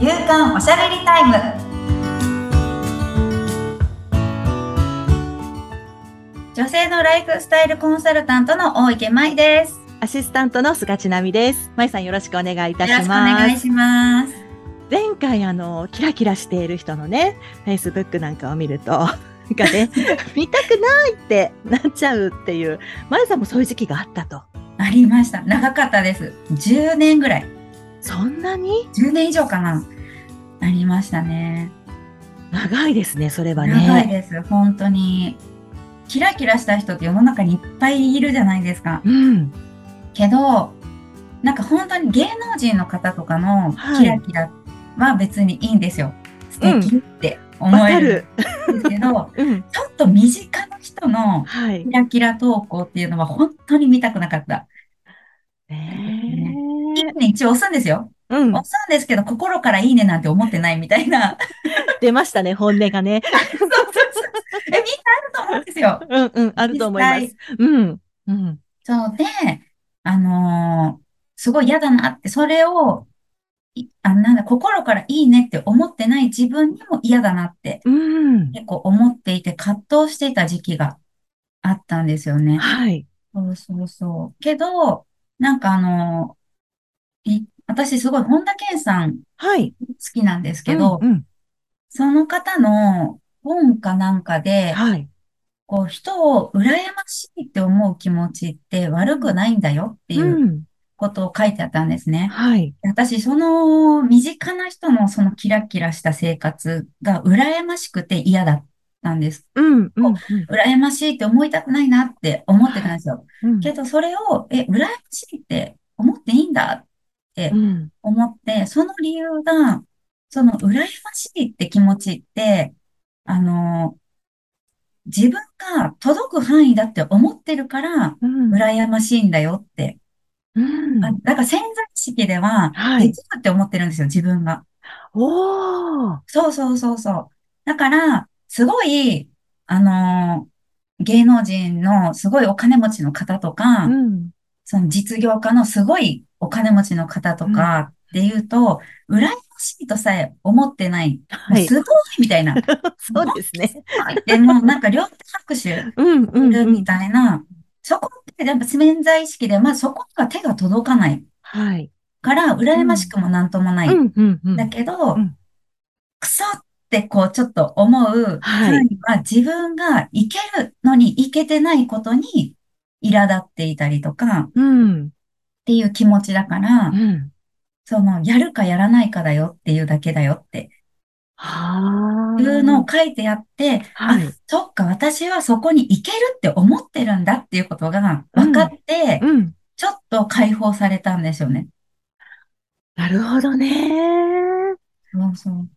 夕刊おしゃべりタイム女性のライフスタイルコンサルタントの大池舞ですアシスタントの菅千奈美です。まいさんよろしくお願いいたしよろしくお願ます。いします前回あの、キラキラしている人のね、Facebook なんかを見ると、なんかね、見たくないってなっちゃうっていう、まいさんもそういう時期があったと。ありました長かったです10年ぐらいそんなに？10年以上かなありましたね長いですね、それは長いね。です本当にキラキラした人って世の中にいっぱいいるじゃないですかうん。けどなんか本当に芸能人の方とかのはいキラキラは別にいいんですよ、素敵ってわ思えるかる。んですけど うん。ちょっと身近な人のはいキ。ラキラ投稿っていうのは本当に見たくなかった。ねいいね一応押すんですよ。えうん。押すんですけど、心からいいねなんて思ってないみたいな。出ましたね、本音がね。そうそうそう。え、みんなあると思うんですよ。うんうん、あると思います。うん。うん。そうで、あのーすごい嫌だなって、それを、いあ、なんだ、心からいいねって思ってない自分にも嫌だなってうん。結構思っていて葛藤していた時期があったんですよね。はい。そうそうそう。けど、なんかあの私すごい本田健さんはい。好きなんですけど、うんうんその方の本かなんかで、はい。こう人を羨ましいって思う気持ちって悪くないんだよっていううん。ことを書いてあったんですね。はい。私、その身近な人のそのキラキラした生活が羨ましくて嫌だったんです。うん。うん。うん羨ましいって思いたくないなって思ってたんですよ。うんけどそれを、え、羨ましいって思っていいんだってうん。思って、その理由が、その羨ましいって気持ちって、あの、自分が届く範囲だって思ってるから、うん。羨ましいんだよって。うんあだから潜在意識では、はいできるって思ってるんですよ、自分が。おー。そうそうそうそう。だから、すごい、あの芸能人のすごいお金持ちの方とか、うん。その実業家のすごいお金持ちの方とかっていうと、羨ましいとさえ思ってない。はい。すごいみたいな。そうですね。でもうなんか両手拍手うん。うん。うんするみたいな。そこってやっぱ潜在意識で、まあそこが手が届かないはい。から、羨ましくもなんともない。うん。うん。うん。だけどうん、クソってこうちょっと思うはい自分がいけるのにいけてないことに苛立っていたりとかっうん。ていう気持ちだからう、ん。そのやるかやらないかだよっていうだけだよってはあ。いうのを書いてあって、あはい。そっか、私はそこに行けるって思ってるんだっていうことが分かって、うん。ちょっと解放されたんですよね。なるほどね。そうそう。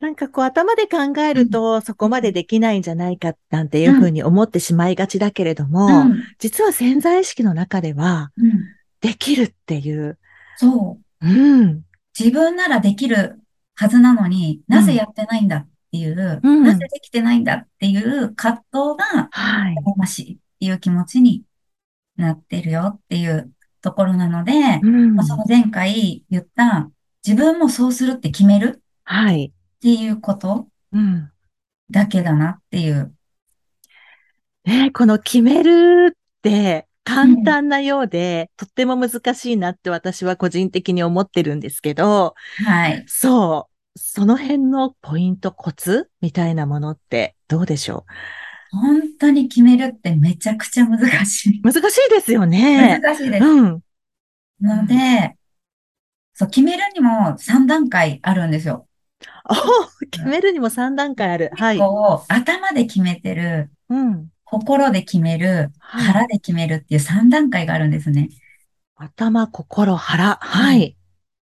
なんかこう頭で考えるとそこまでできないんじゃないかなんていうふうに思ってしまいがちだけれども、うん、実は潜在意識の中ではうん。できるっていう。そう。うん。自分ならできるはずなのになぜやってないんだっていう、うんなぜできてないんだっていう葛藤がはい。羨ましいっていう気持ちになってるよっていうところなので、うんまあ、その前回言った自分もそうするって決めるはい。っていうこと？うん。だけだなっていう。ね、この決めるって簡単なようで、とっても難しいなって私は個人的に思ってるんですけど、はい。そう。その辺のポイント、コツみたいなものってどうでしょ本当に決めるってめちゃくちゃ難しい。う難しいですよね。難しいです。うん。ので、そう、決めるにも3段階あるんですよ。お決めるにも3段階ある。はい。こう、頭で決めてる、うん。心で決める、はい腹で決めるっていう3段階があるんですね。頭、心、腹。はい。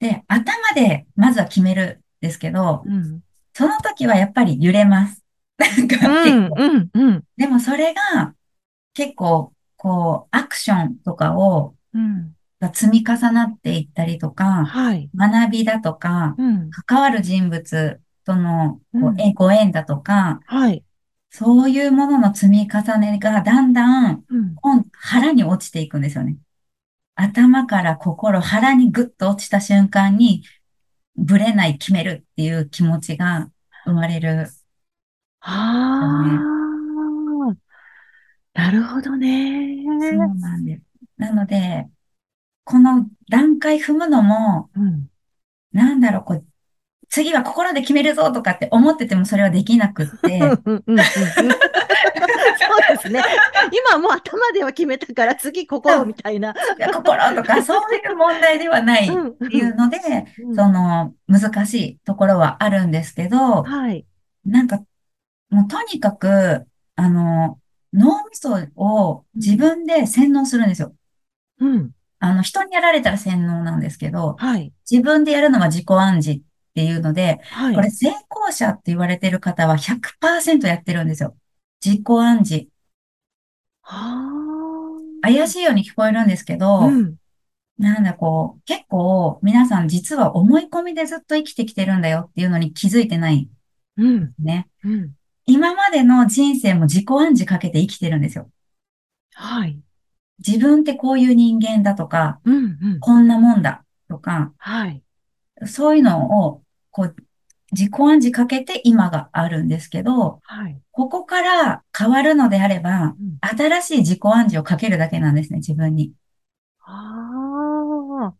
で、頭でまずは決めるんですけど、うん。その時はやっぱり揺れます。なんかうん、結構。うん、うん。でもそれが結構、こう、アクションとかを、うん。が積み重なっていったりとか、はい。学びだとか、うん。関わる人物とのこううんえご縁だとか、はい。そういうものの積み重ねがだんだんうん。今腹に落ちていくんですよね。頭から心、腹にグッと落ちた瞬間に、ぶれない決めるっていう気持ちが生まれる。ああ、なるほどね。そうなんです。なので、この段階踏むのも、うん。なんだろう、こう、次は心で決めるぞとかって思っててもそれはできなくって、そうですね。今はもう頭では決めたから次心みたいな。心とかそういう問題ではないっていうので、うんその難しいところはあるんですけど、はい。なんか、もうとにかく、あの、脳みそを自分で洗脳するんですよ。うん。あの、人にやられたら洗脳なんですけど、はい。自分でやるのは自己暗示っていうので、はい。これ成功者って言われてる方は100%やってるんですよ。自己暗示。は怪しいように聞こえるんですけあ。ど、うん。なんだこう、結構皆さん実は思い込みでずっと生きてきてるんだよっていうのに気づいてないうん。ね。うん。今までの人生も自己暗示かけて生きてるんですよ。はい。自分ってこういう人間だとか、うん。うん。こんなもんだとか、はい。そういうのを、こう、自己暗示かけて今があるんですけど、はい。ここから変わるのであればうん、新しい自己暗示をかけるだけなんですね、自分に。ああ。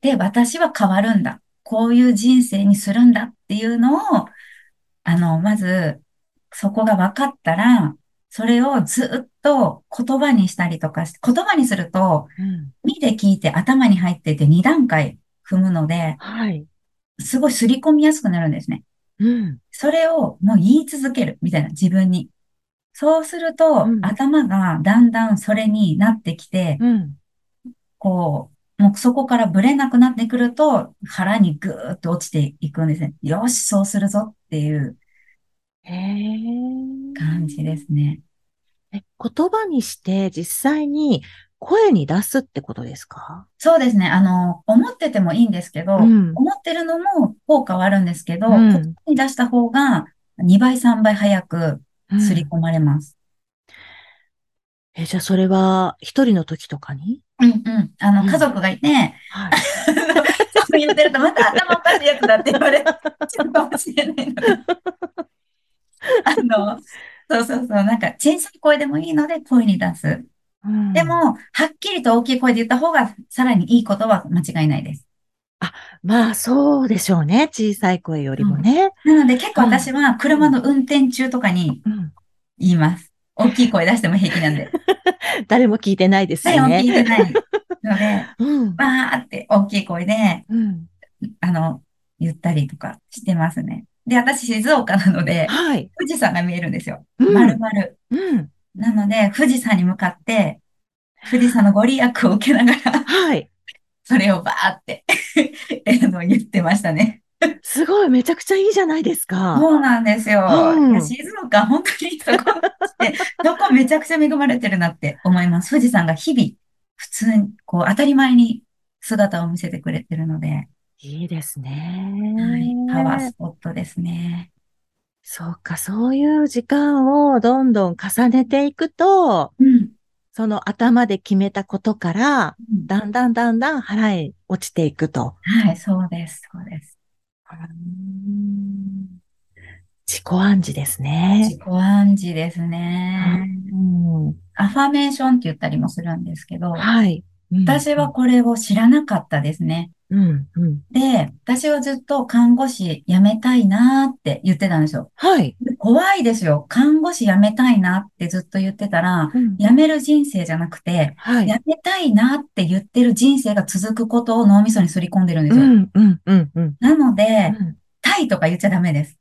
で、私は変わるんだ。こういう人生にするんだっていうのを、あの、まず、そこが分かったら、それをずっと言葉にしたりとかし、言葉にすると、うん。見て聞いて頭に入ってて2段階踏むので、はい。すごい刷り込みやすくなるんですね。うん。それをもう言い続けるみたいな自分に。そうすると、うん頭がだんだんそれになってきて、うん。こう、もうそこからブレなくなってくると、腹にぐーっと落ちていくんですね。よし、そうするぞっていう。感じですね。え、言葉にして実際に声に出すってことですか？そうですね。あの、思っててもいいんですけど、うん思ってるのも効果はあるんですけど、うん言葉に出した方が2倍、3倍早くうん刷り込まれます。え、じゃあそれは一人の時とかに？うんうん。あの、うん家族がいて、はい。そう言ってると、また頭おかしいやつだって言われちゃうかもしれないので。あの、そうそうそう、なんか小さい声でもいいので声に出す。うんでも、はっきりと大きい声で言った方が、さらにいいことは間違いないです。まあそうでしょうね。小さい声よりもね。なので、結構私は車の運転中とかにうん言います。大きい声出しても平気なんで。誰も聞いてないです誰もよね。聞いてないので、うん。バーって大きい声で、うん。あの、言ったりとかしてますね。で、私静岡なので、はい。富士山が見えるんですよ。うん丸々。うん。なので、富士山に向かって、富士山のご利益を受けながら、はい。それをバーって あの言ってましたね。すごい、めちゃくちゃいいじゃないですか。そうなんですよ。うん静岡、本当にそこって、どこめちゃくちゃ恵まれてるなって思います。富士山が日々、普通に、こう、当たり前に姿を見せてくれてるので、いいですはい、ね。パワースポットですね。そうか、そういう時間をどんどん重ねていくと、うん。その頭で決めたことから、うんだんだんだんだん腹へ落ちていくと。はい、そうです、そうです。自己暗示ですね自。己暗示ですね。うんアファメーションって言ったりもするんですけど、はい。うん私は、これを知らなかったですね。うん、うん。で、私はずっと看護師辞めたいなーって言ってたんですよ。はい。で怖いですよ。看護師辞めたいなってずっと言ってたら、うん辞める人生じゃなくて、はい。辞めたいなって言ってる人生が続くことを脳みそにすり込んでるんですよ。うん、うん、うん、うん。なので、うんたいとか言っちゃダメです。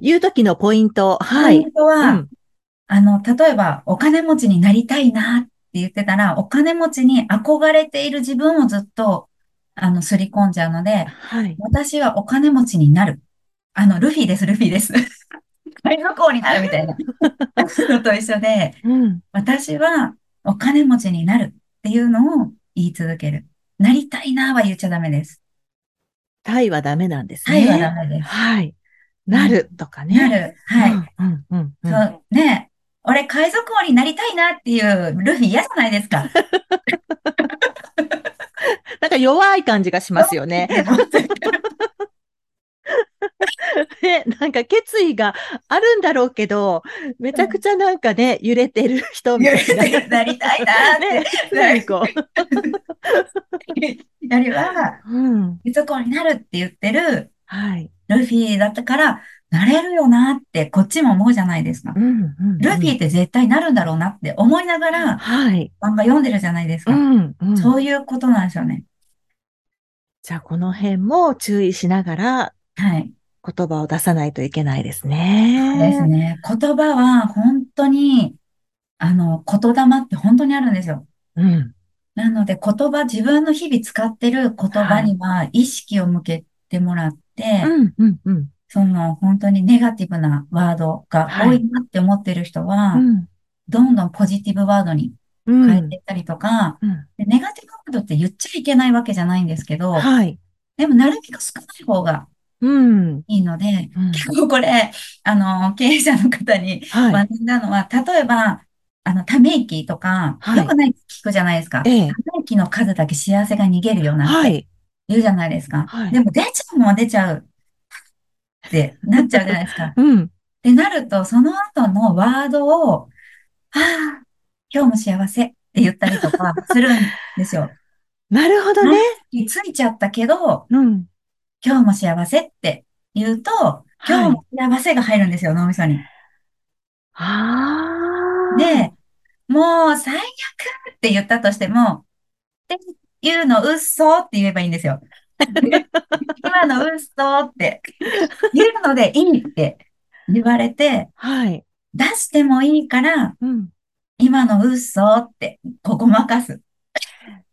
言うときのポイント。はポイい。ントは、うんあの、例えば、お金持ちになりたいなって言ってたら、お金持ちに憧れている自分をずっと、あの、すり込んじゃうので、はい。私はお金持ちになる。あの、ルフィです、ルフィです。海賊王になるみたいな のと一緒で、うん。私はお金持ちになるっていうのを言い続ける。なりたいなは言っちゃダメです。タイはダメなんですタイね。はダメです。はい。なるとかね。なる。はい。うん、うん、うんうん。そう、ねえ。俺、海賊王になりたいなっていうルフィ嫌じゃないですか。なんかか弱い感じがしますよね。ね、なんか決意があるんだろうけど、めちゃくちゃなんかね、揺れてる人みたいな。なりたいなーって。ね、なんかこよりは、う。うん。いつこになるって言ってるはい。ルフィだったから、なれるよなって、こっちも思うじゃないですかう。ん、うん。ルフィって絶対なるんだろうなって思いながら、はい。漫画読んでるじゃないですか。うん、うん。そういうことなんですよね。じゃあ、この辺も注意しながらはい。言葉を出さないといけないですね。ですね。言葉は本当に、あの、言霊って本当にあるんですよ。うん。なので言葉、自分の日々使ってる言葉には意識を向けてもらって、うん、うん、うん。その本当にネガティブなワードが多いなって思ってる人は、うん。どんどんポジティブワードにうん。変えていったりとか、うんでネガティブワードって言っちゃいけないわけじゃないんですけど、はい。でもなるべく少ない方がうん。いいので、うん結構これ、あの、経営者の方にはい。学んだのは、例えば、あの、ため息とか、はいよくない聞くじゃないですか。たええ。め息の数だけ幸せが逃げるよなんてはい。言うじゃないですか。はいでも出ちゃうのは出ちゃうってなっちゃうじゃないですか。っうん。てなると、その後のワードを、ああ、今日も幸せって言ったりとかするんですよ。なるほどね。ついちゃったけど、うん。今日も幸せって言うと、今日も幸せが入るんですよ、脳みそに。ああ。で、もう最悪って言ったとしても、っていうの嘘って言えばいいんですよ。今の嘘って言うのでいいって言われて、はい。出してもいいから、うん。今の嘘って、ごまかす。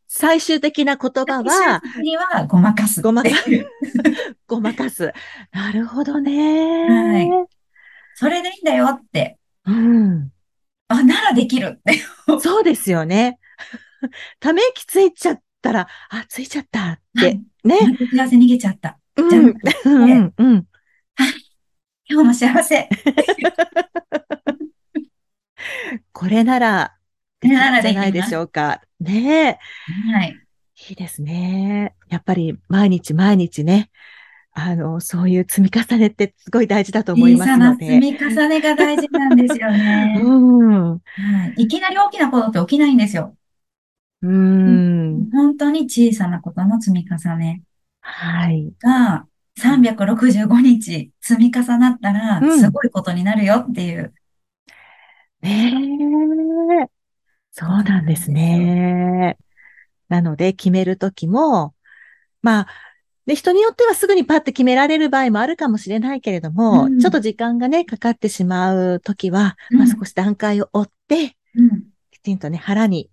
最終的な言葉は、最終的にはごまかすごまかいう。ごまかす。なるほどね。はいそれでいいんだよって。うん。あ、ならできるって。そうですよね。ため息ついちゃったら、あ、ついちゃったっはてい。ね。幸せ逃げちゃった。うん。うん。うん。今日も幸せ。これなら、これならじゃないでしょうか。ねえ。はい。いいですね。やっぱり毎日毎日ね、あの、そういう積み重ねってすごい大事だと思いますので。み重ねが大事なんですよね。うん。はい。いきなり大きなことって起きないんですよ。うん。本当に小さなことの積み重ねはい。が365日積み重なったらうんすごいことになるよっていう。ねえ。そうなんですね。なので、決めるときも、まあ、で、人によってはすぐにパッて決められる場合もあるかもしれないけれども、うんちょっと時間がね、かかってしまうときは、うんまあ少し段階を追って、うん。きちんとね、腹に、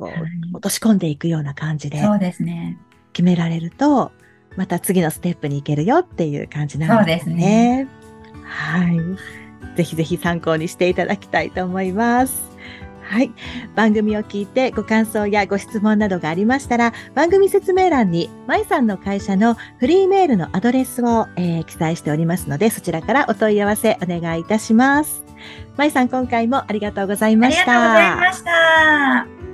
こう、はい落とし込んでいくような感じでそうですね。決められると、また次のステップに行けるよっていう感じなんですそうですね。はい。ぜひぜひ参考にしていただきたいと思います。はい。番組を聞いてご感想やご質問などがありましたら、番組説明欄に、まいさんの会社のフリーメールのアドレスを、えー記載しておりますので、そちらからお問い合わせお願いいたします。まいさん、今回もありがとうございあましりがとうございた。ました。